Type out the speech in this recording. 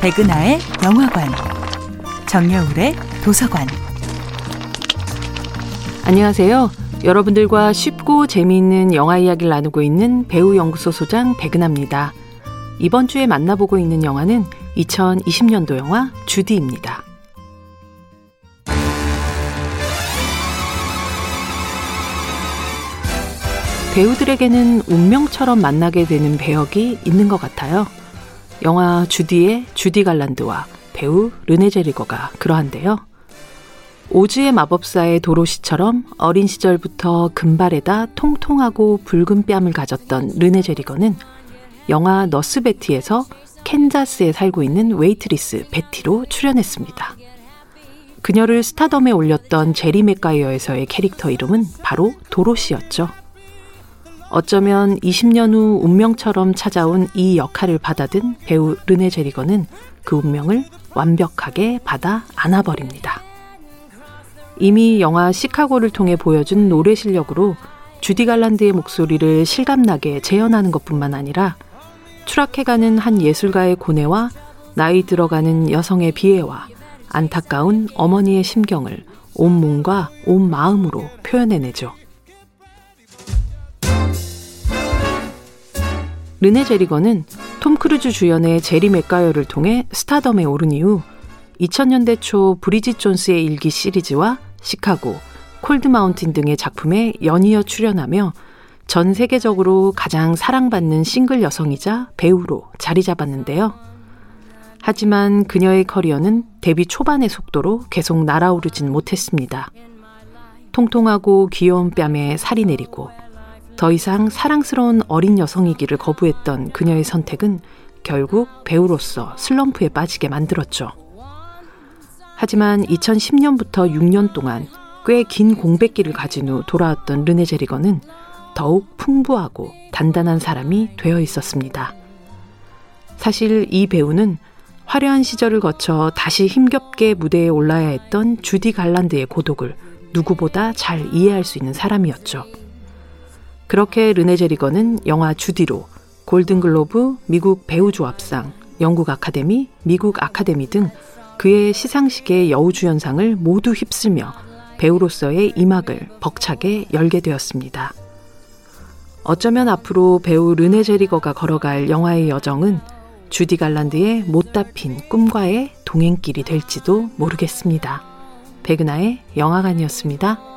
백은하의 영화관, 정여울의 도서관. 안녕하세요. 여러분들과 쉽고 재미있는 영화 이야기를 나누고 있는 배우 연구소 소장 백은하입니다. 이번 주에 만나보고 있는 영화는 2020년도 영화 주디입니다. 배우들에게는 운명처럼 만나게 되는 배역이 있는 것 같아요. 영화 주디의 주디 갈란드와 배우 르네 젤위거가 그러한데요. 오즈의 마법사의 도로시처럼 어린 시절부터 금발에다 통통하고 붉은 뺨을 가졌던 르네 젤위거는 영화 너스 베티에서 캔자스에 살고 있는 웨이트리스 베티로 출연했습니다. 그녀를 스타덤에 올렸던 제리 맥가이어에서의 캐릭터 이름은 바로 도로시였죠. 어쩌면 20년 후 운명처럼 찾아온 이 역할을 받아든 배우 르네 제리거는 그 운명을 완벽하게 받아 안아버립니다. 이미 영화 시카고를 통해 보여준 노래 실력으로 주디 갈란드의 목소리를 실감나게 재현하는 것뿐만 아니라 추락해가는 한 예술가의 고뇌와 나이 들어가는 여성의 비애와 안타까운 어머니의 심경을 온 몸과 온 마음으로 표현해내죠. 르네 젤위거는 톰 크루즈 주연의 제리 맥과이어를 통해 스타덤에 오른 이후 2000년대 초 브리짓 존스의 일기 시리즈와 시카고, 콜드 마운틴 등의 작품에 연이어 출연하며 전 세계적으로 가장 사랑받는 싱글 여성이자 배우로 자리 잡았는데요. 하지만 그녀의 커리어는 데뷔 초반의 속도로 계속 날아오르진 못했습니다. 통통하고 귀여운 뺨에 살이 내리고 더 이상 사랑스러운 어린 여성이기를 거부했던 그녀의 선택은 결국 배우로서 슬럼프에 빠지게 만들었죠. 하지만 2010년부터 6년 동안 꽤 긴 공백기를 가진 후 돌아왔던 르네 제리거는 더욱 풍부하고 단단한 사람이 되어 있었습니다. 사실 이 배우는 화려한 시절을 거쳐 다시 힘겹게 무대에 올라야 했던 주디 갈란드의 고독을 누구보다 잘 이해할 수 있는 사람이었죠. 그렇게 르네 제리거는 영화 주디로 골든글로브, 미국 배우조합상, 영국 아카데미, 미국 아카데미 등 그의 시상식의 여우주연상을 모두 휩쓸며 배우로서의 이막을 벅차게 열게 되었습니다. 어쩌면 앞으로 배우 르네 제리거가 걸어갈 영화의 여정은 주디 갈란드의 못다 핀 꿈과의 동행길이 될지도 모르겠습니다. 백은하의 영화관이었습니다.